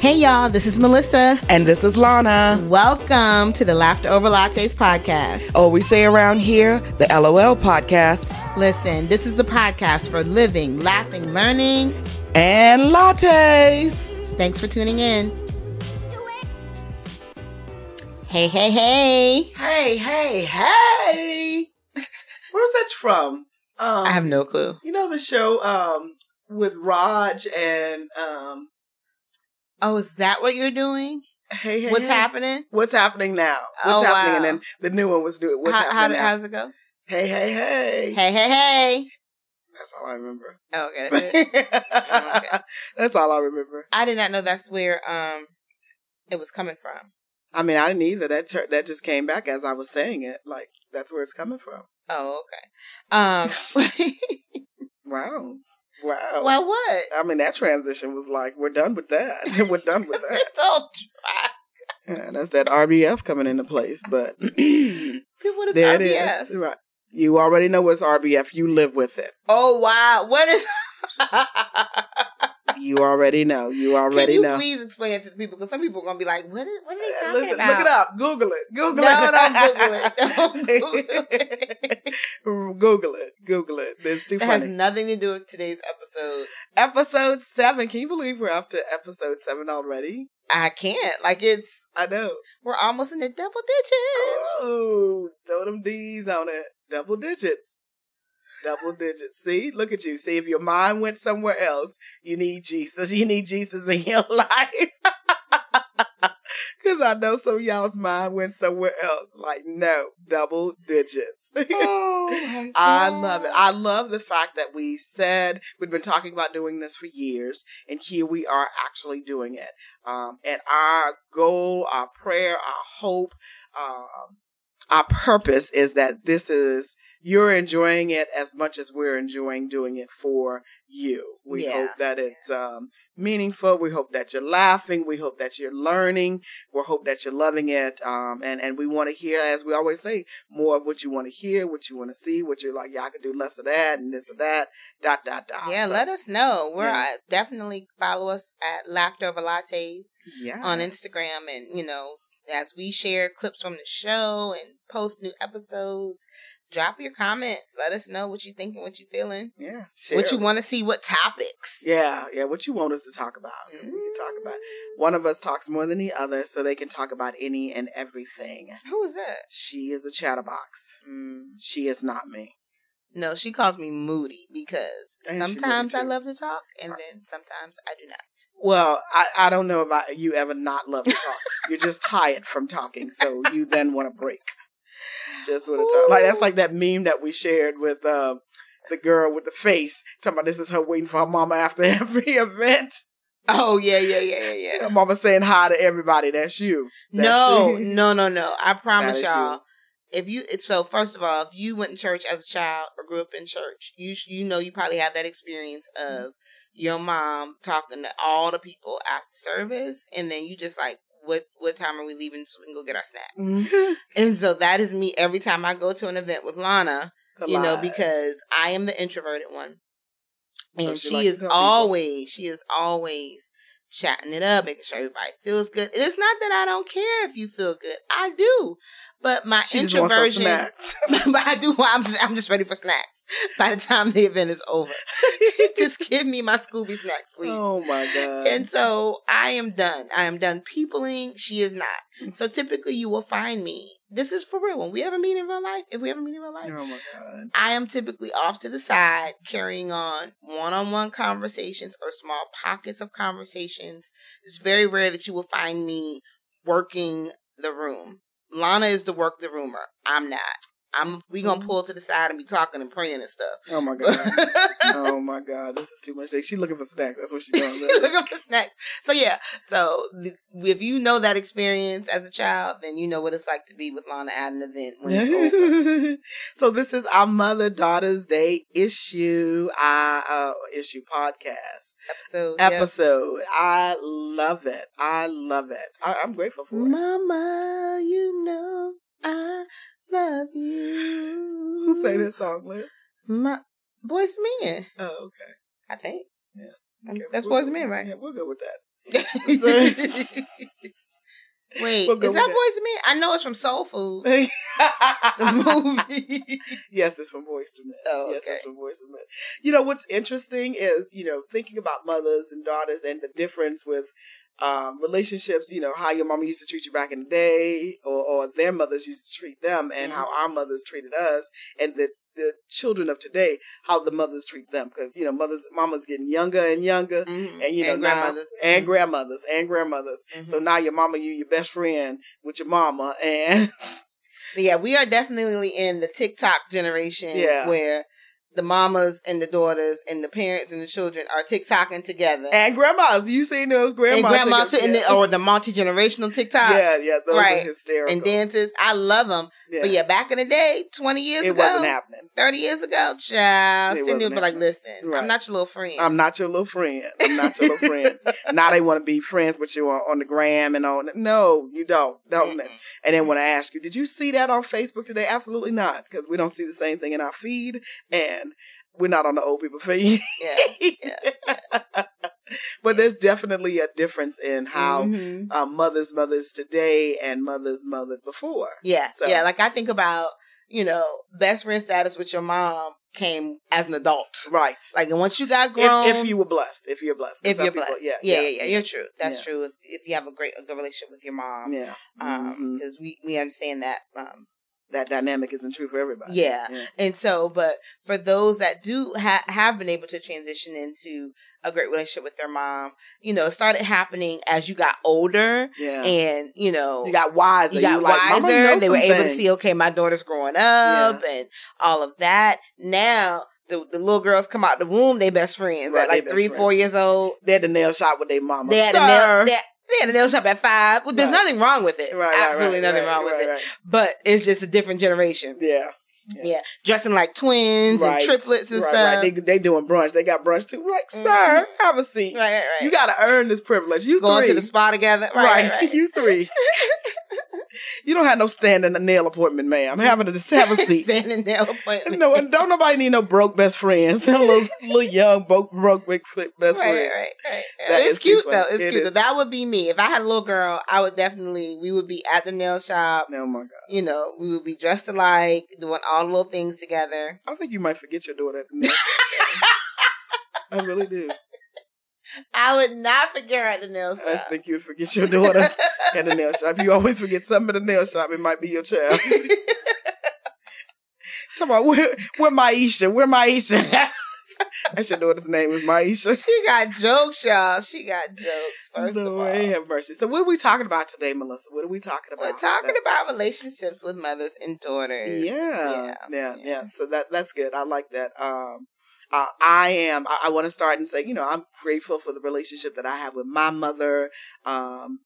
Hey y'all, this is Melissa. And this is Lana. Welcome to the Laughter Over Lattes podcast. Oh, we say around here, the LOL podcast. Listen, this is the podcast for living, laughing, learning, and lattes. Thanks for tuning in. Hey, hey, hey. Hey, hey, hey. Where's that from? Um, I have no clue. You know the show um, with Raj and um, Oh, is that what you're doing? Hey, hey, what's hey. happening? What's happening now? What's oh, happening? Wow. And then the new one was doing. What's how, happening? How, now? how's it go? Hey, hey, hey. Hey, hey, hey. That's all I remember. Oh, okay, that's it. okay. That's all I remember. I did not know that's where um it was coming from. I mean, I didn't either. That ter- that just came back as I was saying it. Like that's where it's coming from. Oh, okay. Um. wow. Wow. Well, what? I mean, that transition was like, we're done with that. we're done with that. yeah, that's that RBF coming into place. But what is there RBF? it is. Right. You already know what's RBF. You live with it. Oh wow! What is? you already know. You already know. Can you know. Please explain it to the people because some people are gonna be like, "What is? What are they uh, talking Listen, about?" look it up. Google it. Google no, it. don't Google it. Don't Google it. Google it. Google it. It's too it has nothing to do with today's episode. Episode seven. Can you believe we're up to episode seven already? I can't. Like it's. I know. We're almost in the double digits. Oh, throw them D's on it. Double digits. Double digits. See, look at you. See, if your mind went somewhere else, you need Jesus. You need Jesus in your life. Because I know some of y'all's mind went somewhere else. Like, no, double digits. Oh I love it. I love the fact that we said we've been talking about doing this for years, and here we are actually doing it. Um, and our goal, our prayer, our hope, um, our purpose is that this is you're enjoying it as much as we're enjoying doing it for you. We Yeah. hope that it's um, meaningful. We hope that you're laughing. We hope that you're learning. We hope that you're loving it. Um, and and we want to hear, as we always say, more of what you want to hear, what you want to see, what you're like. Yeah, I could do less of that and this or that. Dot dot dot. Yeah, So, let us know. We're Yeah. uh, definitely follow us at Laughter Over Lattes on Instagram, and you know, as we share clips from the show and post new episodes, drop your comments. Let us know what you think and what you're feeling. Yeah. What you want to see? What topics? Yeah, yeah. What you want us to talk about? We can talk about. One of us talks more than the other, so they can talk about any and everything. Who is that? She is a chatterbox. Mm, she is not me. No, she calls me moody because And sometimes I love to talk, and then sometimes I do not. Well, I, I don't know about you ever not love to talk. You're just tired from talking, so you then want to break. Just want to talk. Like that's like that meme that we shared with um, the girl with the face talking about this is her waiting for her mama after every event. Oh yeah, yeah, yeah, yeah, yeah. mama saying hi to everybody. That's you. That's No, you. no, no, no. I promise y'all. If you so first of all, if you went to church as a child or grew up in church, you you know you probably have that experience of your mom talking to all the people after service, and then you just like, what what time are we leaving so we can go get our snacks? Mhm. And so that is me every time I go to an event with Lana, The you know, because I am the introverted one. So And she she, is tell people. always, she is always chatting it up, making sure everybody feels good. And it's not that I don't care if you feel good. I do. But my She just wants some introversion, but I do. I'm just, I'm just ready for snacks by the time the event is over. just give me my Scooby snacks, please. Oh my god! And so I am done. I am done peopling. She is not. So typically you will find me. This is for real. When we ever meet in real life, if we ever meet in real life, oh my god! I am typically off to the side carrying on one on one conversations or small pockets of conversations. It's very rare that you will find me working the room. Lana is the work the roomer. I'm not. I'm we gonna pull to the side and be talking and praying and stuff. Oh my god! oh my god! This is too much. She looking for snacks. That's what she's doing. Look for snacks. So yeah. So if you know that experience as a child, then you know what it's like to be with Lana at an event when it's over. so this is our mother daughter's day issue. I uh, issue podcast Episode. yep. episode. I love it. I love it. I, I'm grateful for it. Mama, you know I love you. Who sang that song, Liz? My Boys Men, Oh, okay. I think. Yeah. Um, Okay, That's we'll Boys Men, right? Yeah, we'll go with that. Wait, We'll is that Boys Men? I know it's from Soul Food, the movie. yes, it's from Boyz II Men. Oh, okay. Yes, it's from Boyz II Men. You know what's interesting is you know thinking about mothers and daughters and the difference with um, relationships. You know how your mama used to treat you back in the day, or, or their mothers used to treat them, and how Mm-hmm. our mothers treated us, and the the children of today how the mothers treat them because you know mothers mamas getting younger and younger Mhm. and you know and now- grandmothers and grandmothers and grandmothers Mhm. so now your mama you your best friend with your mama and yeah, we are definitely in the TikTok generation Yeah. where the mamas and the daughters and the parents and the children are TikToking together. and grandmas you seen those grandmas and grandmas too, and the, or the multi generational TikToks. yeah yeah those right. are hysterical And dances, I love them. yeah. But yeah, back in the day, twenty years ago. it ago, wasn't happening 30 years ago, child, Cindy would be like, listen, Right. I'm not your little friend. I'm not your little friend. I'm not your little friend. Now they want to be friends with you on, on the gram and on. No, you don't. Don't. Mm-mm. And then when I ask you, did you see that on Facebook today? Absolutely not, because we don't see the same thing in our feed, and we're not on the old people feed. Yeah. but there's definitely a difference in how Mhm. uh, mothers mothers today and mothers mothered before. Yeah, So- yeah. Like I think about, you know, best friend status with your mom came as an adult. Right. Like, and once you got grown, If, if you were blessed, if you're blessed, if you're people- blessed, yeah, yeah, yeah, yeah, you're true. That's Yeah. true. If, if you have a great, a good relationship with your mom, yeah. um, Mhm. because we we understand that. Um, That dynamic isn't true for everybody. yeah. yeah. and so, but for those that do ha- have been able to transition into a great relationship with their mom, you know, it started happening as you got older, Yeah. and you know, you got wiser. you got like, wiser. They were able to see, okay, my daughter's growing up and all of that. Now the the little girls come out the womb, they best friends Right, at like three, four friends. years old. They had the nail shop with their mama. They had Sir. a nail. They, they had a nail shop at five. Well, there's Right. nothing wrong with it. Right, Absolutely right, nothing wrong with it. But it's just a different generation. Yeah. Yeah, dressing like twins Right. and triplets and right, stuff. Right. They, they doing brunch. They got brunch too. Like, Mhm. sir, have a seat. right, right, right. You got to earn this privilege. You going three. to the spa together. Right. you three. you don't have no standing a nail appointment, ma'am. Having to just have a seat. Standing nail appointment. no, and don't nobody need no broke best friends. little, little young broke broke best right, friends. right, right. That it's cute though. It's It cute. though. That would be me. If I had a little girl, I would definitely. We would be at the nail shop. Oh my god! You know, we would be dressed alike, doing all the little things together. I think you might forget your daughter at the nail. I really do. I would not forget her at the nail shop. I think you would forget your daughter at the nail shop. You always forget something at the nail shop. It might be your child. Talk about where where Maisha? Where Maisha? That's your daughter's name is Maisha. she got jokes, y'all. She got jokes. First of all, have mercy. So what are we talking about today, Melissa? What are we talking about? we're talking about relationships with mothers and daughters. Yeah, yeah, Yeah. yeah. So that that's good. I like that. Um, uh, I am. I, I want to start and say, you know, I'm grateful for the relationship that I have with my mother, um,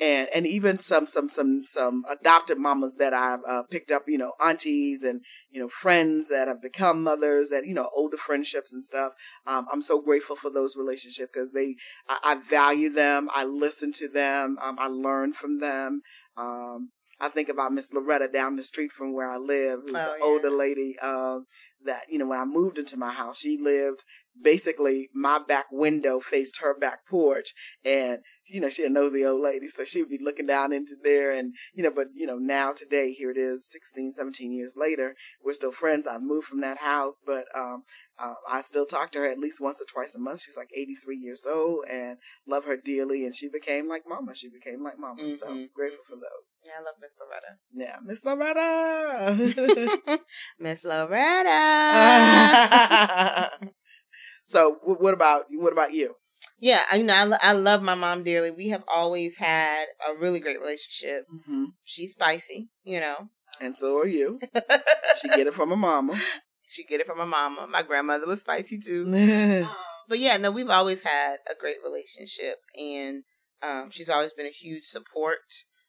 and and even some some some some adopted mamas that I've uh, picked up. You know, aunties and you know friends that have become mothers, and you know older friendships and stuff. Um, I'm so grateful for those relationships because they, I, I value them. I listen to them. Um, I learn from them. Um, I think about Miss Loretta down the street from where I live, who's Oh, an yeah. older lady. Um, that you know, when I moved into my house, she lived basically my back window faced her back porch, and you know, she a nosy old lady, so she would be looking down into there, and you know, but you know, now today, here it is, 16, 17 years later, we're still friends. I've moved from that house, but um, uh, I still talk to her at least once or twice a month. She's like 83 years old, and love her dearly, and she became like mama. She became like mama. So Mhm. grateful for those. Yeah, I love Miss Loretta. Yeah, Miss Loretta. Miss Loretta. so, wh- what about what about you? yeah, I- you know, I, I love my mom dearly. We have always had a really great relationship. Mm-hmm. She's spicy, you know. And so are you. She get it from her mama. she get it from my mama. My grandmother was spicy too. yeah. But yeah, no, we've always had a great relationship, and um, she's always been a huge support,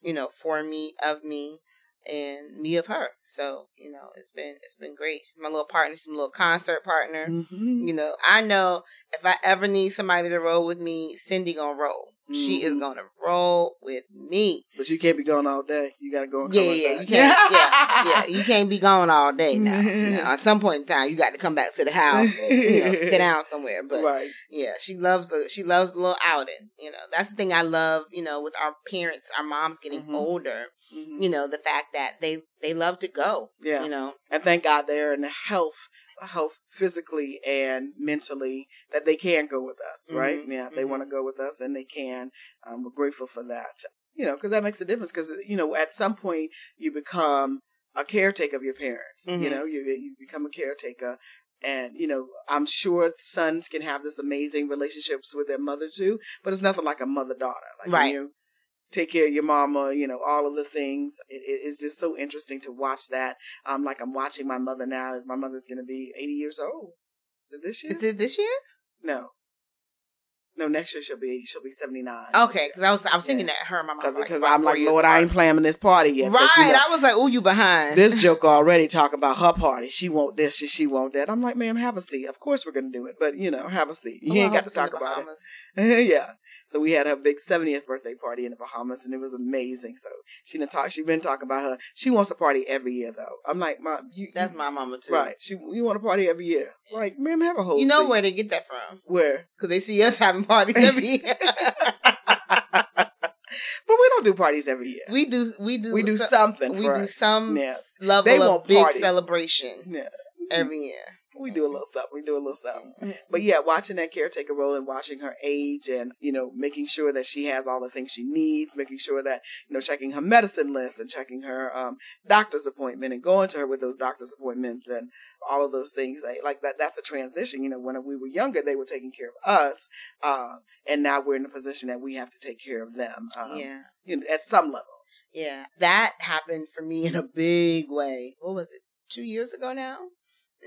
you know, for me, of me, and me of her. So you know, it's been it's been great. She's my little partner. She's my little concert partner. Mm-hmm. You know, I know if I ever need somebody to roll with me, Cindy gonna roll. She is Mhm. gonna roll with me. But you can't be gone all day. You got to go and Yeah, yeah, back. you can't. yeah, yeah, you can't be gone all day now. You know, at some point in time, you got to come back to the house. And, you know, sit down somewhere. But right. yeah, she loves the she loves the little outing. You know, that's the thing I love. You know, with our parents, our moms getting Mhm. older. Mhm. You know, the fact that they they love to go. Yeah. You know, and thank God they're in health, health physically and mentally that they can go with us, right? Mhm, Yeah, they mhm. want to go with us and they can. Um, we're grateful for that. You know, because that makes a difference. Because you know, at some point you become a caretaker of your parents. You Mhm. know, you you become a caretaker. And you know, I'm sure sons can have this amazing relationships with their mother too, but it's nothing like a mother daughter. Like Right. you take care of your mama, you know, all of the things. It, it- it's just so interesting to watch that. Um, like I'm watching my mother now. Is my mother's going to be 80 years old? Is it this year? is it this year? no, no. Next year she'll be She'll be 79. Okay, because I was I was thinking Yeah. that her and my mom Because like, I'm like, Lord, I ain't planning this party yet. Right, you know, I was like, oh, you behind. this joke already talk about her party. She want this and she want that. I'm like, ma'am, have a seat. Of course we're gonna do it, but you know, have a seat. You I ain't got to talk about Bahamas. it. yeah. So we had her big 70th birthday party in the Bahamas, and it was amazing. So she didn't talk. She been talking about her. She wants a party every year, though. I'm like, mom, you That's my mama too. right. She you want a party every year? Like, ma'am, have a whole. You know seat. where they get that from? Where? Because they see us having parties every year. But we don't do parties every year. we do. We do. We do so- something. We do some Yeah. level They of big parties. celebration Yeah. every year. We do a little something. We do a little something. Mm-hmm. But yeah, watching that caretaker role and watching her age and, you know, making sure that she has all the things she needs, making sure that, you know, checking her medicine list and checking her um, doctor's appointment and going to her with those doctor's appointments and all of those things. Like, like that, that's a transition. You know, when we were younger, they were taking care of us. Uh, and now we're in a position that we have to take care of them. Um, yeah. You know, at some level. Yeah. That happened for me in a big way. What was it? Two years ago now?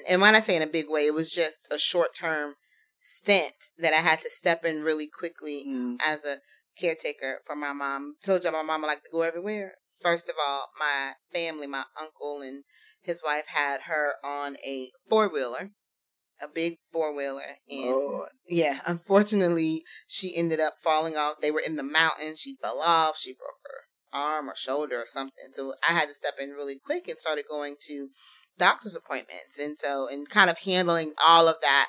And when I say in a big way, it was just a short term stint that I had to step in really quickly Mm. as a caretaker for my mom. Told you my mama liked to go everywhere. First of all, my family, my uncle and his wife had her on a four wheeler, a big four wheeler, and Lord. yeah, unfortunately, she ended up falling off. They were in the mountains. She fell off. She broke her arm or shoulder or something. So I had to step in really quick and started going to doctor's appointments. And so, and kind of handling all of that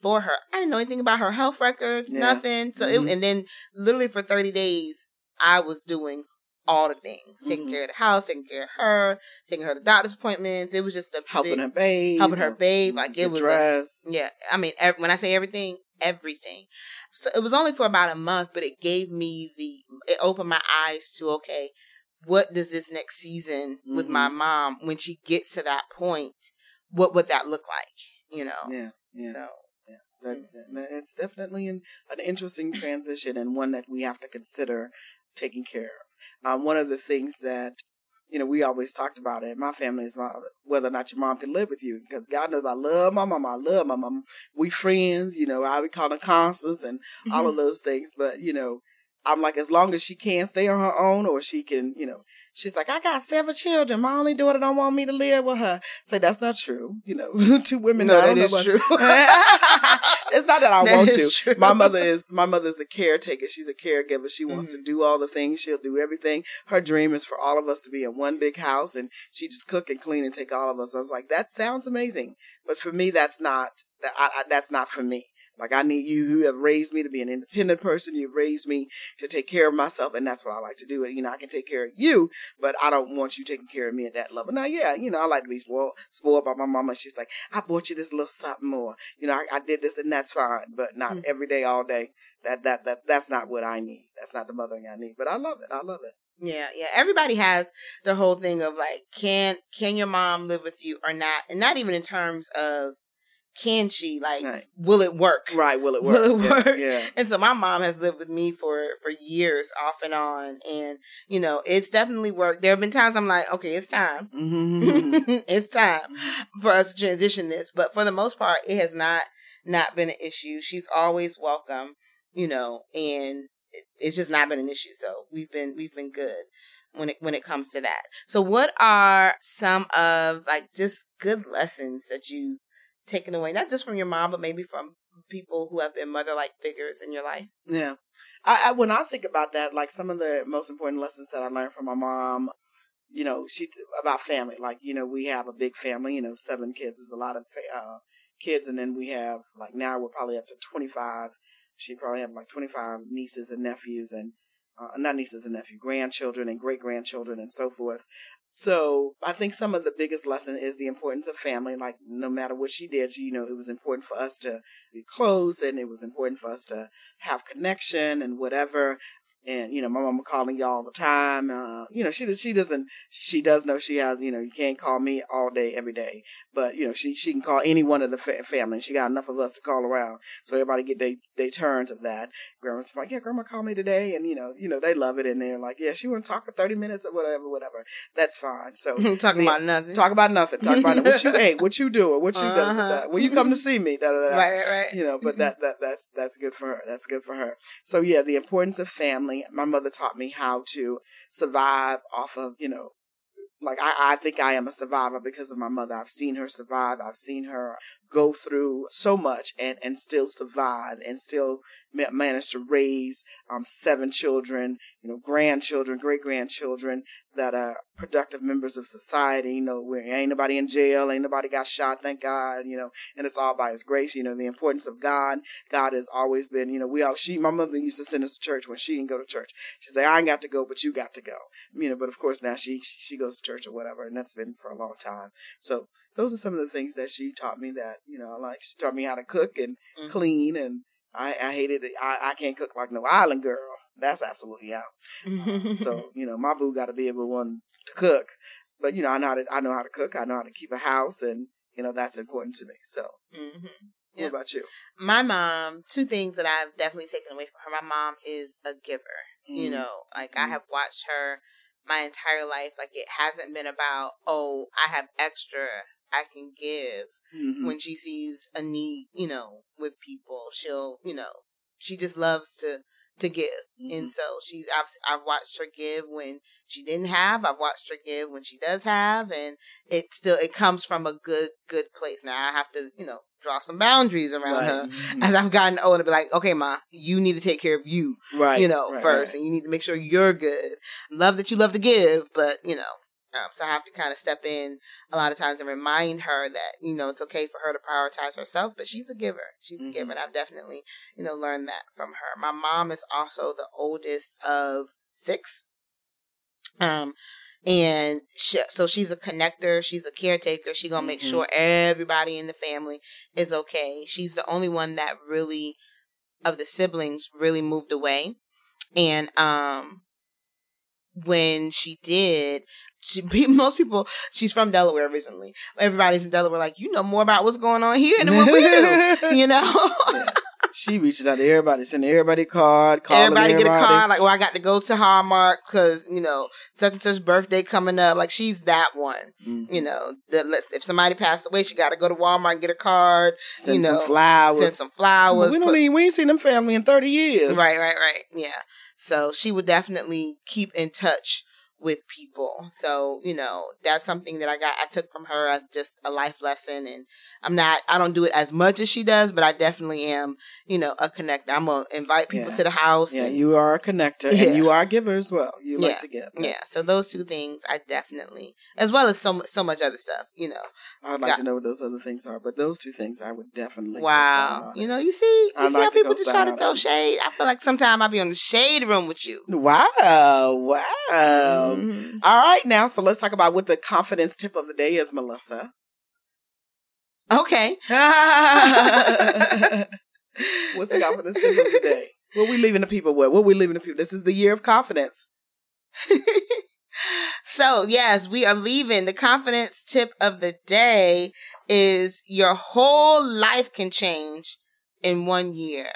for her. I didn't know anything about her health records, Yeah. nothing. So, Mhm. it, and then literally for 30 days, I was doing all the things, taking Mhm. care of the house, taking care of her, taking her to doctor's appointments. It was just a Helping big- her bathe. helping her bathe. Like it was a- yeah, I mean, ev- when I say everything, everything. So it was only for about a month, but it gave me the, it opened my eyes to, okay, what does this next season with my Mhm. mom, when she gets to that point, what would that look like? You know? yeah. Yeah. So, That, that- it's definitely an, an interesting transition and one that we have to consider taking care of. Um, one of the things that you know we always talked about it. in My family is my, whether or not your mom can live with you because God knows I love my mom. I love my mom. We friends, you know. I would call her Constance and all of those things. But you know, I'm like as long as she can stay on her own or she can, you know. She's like, I got seven children. My only daughter don't want me to live with her. Say that's not true. You know, two women. no, know is true. it's not that I That want is to. true. My mother is my mother's a caretaker. She's a caregiver. She wants Mm-hmm. to do all the things. She'll do everything. Her dream is for all of us to be in one big house, and she just cook and clean and take all of us. I was like, that sounds amazing, but for me, that's not. that- I, I, that's not for me. Like I need you who have raised me to be an independent person. You've raised me to take care of myself, and that's what I like to do. You know, I can take care of you, but I don't want you taking care of me at that level. Now, yeah, you know, I like to be spoiled, spoiled by my mama. She's like, I bought you this little something more. You know, I, I did this, and that's fine, but not Mm. every day, all day. That that that that's not what I need. That's not the mothering I need. But I love it. I love it. Yeah, yeah. Everybody has the whole thing of like, can can your mom live with you or not? And not even in terms of can she like Right. will it work? Right? Will it work Will it Yeah, work? Yeah. And so my mom has lived with me for for years, off and on, and you know it's definitely worked. There have been times I'm like, okay, it's time, Mhm. it's time for us to transition this. But for the most part, it has not not been an issue. She's always welcome, you know, and it's just not been an issue. So we've been we've been good when it when it comes to that. So what are some of like just good lessons that you've taken away, not just from your mom, but maybe from people who have been mother like figures in your life? Yeah. I, I when I think about that, like some of the most important lessons that I learned from my mom, you know, she about family. Like you know, we have a big family. You know, seven kids is a lot of uh, kids, and then we have like now we're probably up to twenty five. She probably have like twenty five nieces and nephews, and uh, not nieces and nephews, grandchildren and great grandchildren, and so forth. So I think some of the biggest lesson is the importance of family. Like no matter what she did, she, you know, it was important for us to be close and it was important for us to have connection and whatever and you know my mama calling you all the time uh, you know she does she doesn't she does know she has you know you can't call me all day every day. But you know she she can call any one of the fa- family. She got enough of us to call around. So everybody get they they turns of that. Grandma's like yeah grandma called me today and you know you know they love it and they're like yeah she want to talk for 30 minutes or whatever whatever. That's fine. So talking about nothing. talk about nothing. Talk about what you ate? What you doing? What you uh-huh. when you come to see me da, da, da. right right right. You know but that that that's that's good for her. That's good for her. So yeah the importance of family my mother taught me how to survive off of, you know, like I, I think I am a survivor because of my mother. I've seen her survive. I've seen her go through so much and, and still survive and still manage to raise um, seven children, you know, grandchildren, great grandchildren that are productive members of society. You know, where ain't nobody in jail, ain't nobody got shot, thank God, you know, and it's all by His grace. You know, the importance of God. God has always been, you know, we all, she, my mother used to send us to church when she didn't go to church. She said, I ain't got to go, but you got to go. You know, but of course now she, she goes to church or whatever, and that's been for a long time. So those are some of the things that she taught me that, you know, like she taught me how to cook and mm-hmm. clean and I, I hated it. I, I can't cook like no island girl. That's absolutely out. so, you know, my boo got to be able to one to cook. But, you know, I know how to, I know how to cook. I know how to keep a house and, you know, that's important to me. So, mm-hmm. Yep. What about you? My mom, two things that I've definitely taken away from her. My mom is a giver. Mm-hmm. You know, like mm-hmm. I have watched her my entire life. Like it hasn't been about, oh, I have extra I can give mm-hmm. when she sees a need, you know, with people. She'll, you know, she just loves to to give. Mm-hmm. And so she's I've I've watched her give when she didn't have. I've watched her give when she does have and it still it comes from a good good place. Now I have to, you know, draw some boundaries around right. her mm-hmm. as I've gotten older be like, okay, ma, you need to take care of you. Right. You know, right, first. Right. And you need to make sure you're good. Love that you love to give, but you know, um, so I have to kind of step in a lot of times and remind her that, you know, it's okay for her to prioritize herself, but she's a giver. She's mm-hmm. a giver. Mm-hmm. And I've definitely, you know, learned that from her. My mom is also the oldest of six. Um, and she, so she's a connector. She's a caretaker. She gonna make mm-hmm. sure everybody in the family is okay. She's the only one that really, of the siblings, really moved away. And, um, when she did, she, most people, she's from Delaware originally. Everybody's in Delaware, like, you know more about what's going on here than what we do, you know? She reaches out to everybody, sending everybody a card, everybody, everybody, get a card. Like, well, I got to go to Hallmark because you know such and such birthday coming up. Like, she's that one. Mm-hmm. You know, that if somebody passed away, she got to go to Walmart and get a card. Send you know, some flowers. Send some flowers. We don't put, we ain't seen them family in thirty years. Right, right, right. Yeah. So she would definitely keep in touch with people. So, you know, that's something that I got I took from her as just a life lesson and I'm not I don't do it as much as she does, but I definitely am, you know, a connector. I'm gonna invite people yeah. to the house. Yeah, and, you are a connector yeah. and you are a giver as well. You yeah. like to give. Yeah. So those two things I definitely as well as so so much other stuff, you know. I'd like got, to know what those other things are, but those two things I would definitely Wow. You know, you see you I'd see like how people just try to throw shade. I feel like sometimes I'll be on the shade room with you. Wow. Wow. Mm-hmm. Um, mm-hmm. All right, now, so let's talk about what the confidence tip of the day is, Melissa. Okay. What's the confidence tip of the day? What we leaving the people with? What we leaving the people? This is the year of confidence. so, yes, we are leaving. The confidence tip of the day is your whole life can change in one year.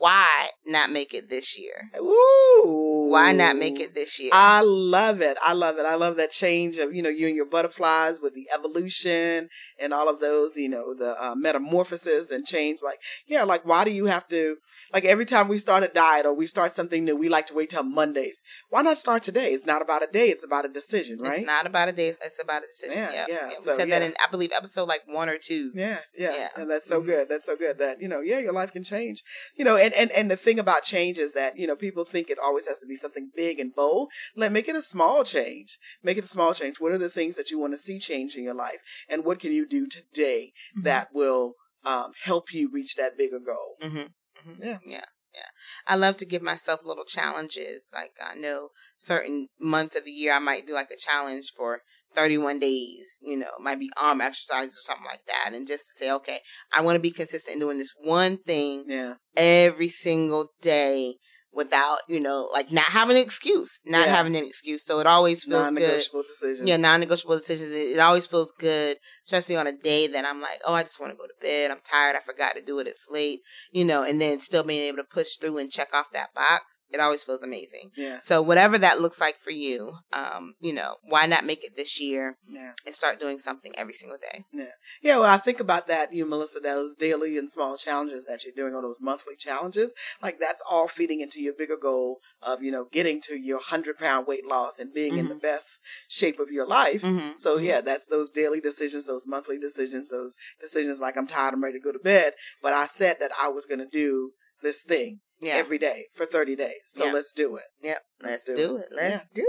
Why not make it this year? Ooh. Why not make it this year? I love it. I love it. I love that change of, you know, you and your butterflies with the evolution and all of those, you know, the uh, metamorphosis and change. Like, yeah, like, why do you have to, like, every time we start a diet or we start something new, we like to wait till Mondays. Why not start today? It's not about a day, it's about a decision, right? It's not about a day, it's about a decision. Yeah, Yep. yeah. We So, said yeah. that in, I believe, episode like one or two. Yeah, yeah, Yeah. and that's so Mhm. good. That's so good that you know, yeah, your life can change. You know, and and and the thing about change is that you know people think it always has to be something big and bold. Let make it a small change. Make it a small change. What are the things that you want to see change in your life, and what can you do today Mm-hmm. that will um, help you reach that bigger goal? hmm hmm Yeah. Yeah. Yeah. I love to give myself little challenges. Like I know certain months of the year I might do like a challenge for 31 days, you know, might be arm exercises or something like that. And just to say, okay, I want to be consistent in doing this one thing Yeah, every single day without, you know, like not having an excuse, not Yeah. having an excuse. So it always feels good. non-negotiable decisions. Yeah, non-negotiable decisions. It, it always feels good, especially on a day that I'm like, oh, I just want to go to bed. I'm tired. I forgot to do it. It's late, you know, and then still being able to push through and check off that box. It always feels amazing. yeah, So whatever that looks like for you, um, you know, why not make it this year yeah. and start doing something every single day? Yeah, Yeah. well, I think about that, you, Melissa, those daily and small challenges that you're doing, or those monthly challenges, like that's all feeding into your bigger goal of, you know, getting to your 100 pound weight loss and being in the best shape of your life. Mm-hmm. So, yeah, that's those daily decisions, those monthly decisions, those decisions like I'm tired, I'm ready to go to bed. But I said that I was going to do this thing Yeah. every day for 30 days. So Yeah. let's do it. yep. Let's Let's, do do, it. it. Let's Yeah. do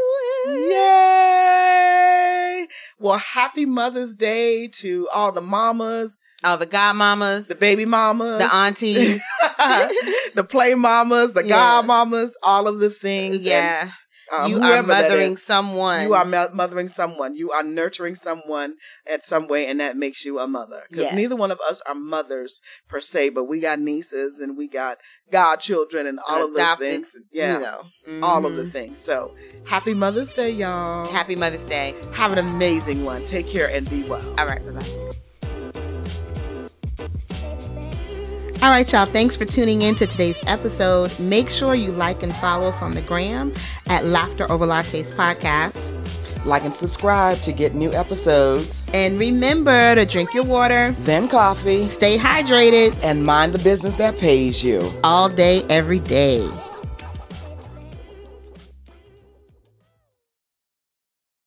it. Yay! Well, happy Mother's Day to all the mamas, All the godmamas, the baby mamas, the aunties. the play mamas, the Yes. god mamas, all of the things. yeah. and, um, you are mothering is, someone. You are mo- mothering someone. You are nurturing someone at some way, and that makes you a mother. Because Yes. neither one of us are mothers per se, but we got nieces and we got godchildren and all of those things. Yeah, You know. all of the Mhm. things. So, happy Mother's Day, y'all. Happy Mother's Day. Have an amazing one. Take care and be well. All right, bye bye. All right, y'all. Thanks for tuning in to today's episode. Make sure you like and follow us on the gram at Laughter Over Lattes Podcast. Like and subscribe to get new episodes. And remember to drink your water, Then coffee. stay hydrated And mind the business that pays you. all day, every day.